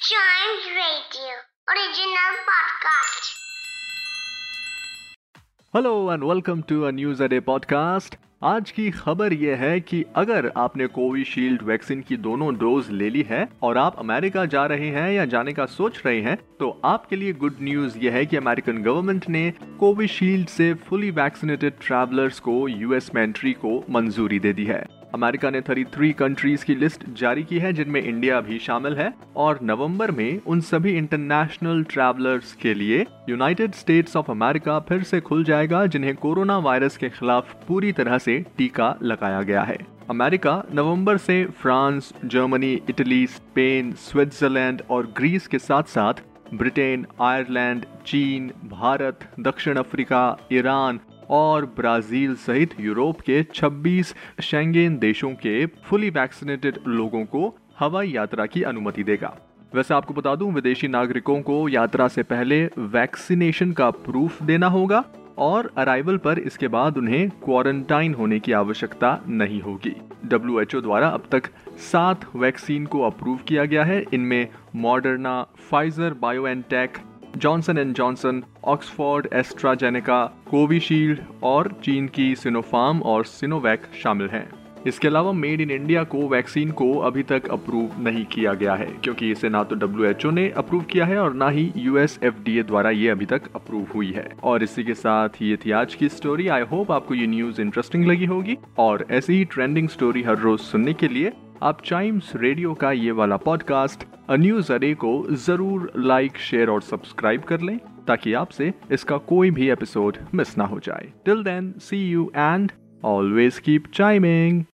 Chimes Radio, original podcast. Hello and welcome to a news a day podcast आज की खबर यह है कि अगर आपने कोविशील्ड वैक्सीन की दोनों डोज ले ली है और आप अमेरिका जा रहे हैं या जाने का सोच रहे हैं तो आपके लिए गुड न्यूज़ यह है कि अमेरिकन गवर्नमेंट ने कोविशील्ड से फुली वैक्सीनेटेड ट्रैवलर्स को यूएस में एंट्री को मंजूरी दे दी है। अमेरिका ने 33 कंट्रीज़ की लिस्ट जारी की है, जिनमें इंडिया भी शामिल है। और नवंबर में उन सभी इंटरनेशनल ट्रैवलर्स के लिए यूनाइटेड स्टेट्स ऑफ़ अमेरिका फिर से खुल जाएगा, जिन्हें कोरोना वायरस के खिलाफ पूरी तरह से टीका लगाया गया है। अमेरिका नवंबर से France, Germany, Italy, Spain, Switzerland और ग्रीस के साथ साथ ब्रिटेन, आयरलैंड, चीन, भारत, दक्षिण अफ्रीका, ईरान और ब्राज़ील सहित यूरोप के 26 शेंगेन देशों के फुली वैक्सीनेटेड लोगों को हवाई यात्रा की अनुमति देगा। वैसे आपको बता दूँ, विदेशी नागरिकों को यात्रा से पहले वैक्सीनेशन का प्रूफ देना होगा। और अराइवल पर इसके बाद उन्हें क्वारंटाइन होने की आवश्यकता नहीं होगी। डब्ल्यू द्वारा अब तक सात वैक्सीन को अप्रूव किया गया है। इनमें Moderna Pfizer BioNTech Johnson and Johnson Oxford AstraZeneca Covishield और चीन की सिनोफार्म और सिनोवैक शामिल हैं। इसके अलावा मेड इन इंडिया को वैक्सीन को अभी तक अप्रूव नहीं किया गया है, क्योंकि इसे ना तो डब्ल्यू ने अप्रूव किया है और ना ही यूएस द्वारा ये अभी तक अप्रूव हुई है। और इसी के साथ ये थी आज की स्टोरी आई होप आपको ये न्यूज़ इंटरेस्टिंग लगी होगी। और ऐसी ही ट्रेंडिंग स्टोरी हर रोज सुनने के लिए आप टाइम्स रेडियो का ये वाला पॉडकास्ट न्यूज़ अरे को ज़रूर लाइक शेयर और सब्सक्राइब कर लें, ताकि आपसे इसका कोई भी एपिसोड मिस ना हो जाए। Till then see you and Always keep chiming.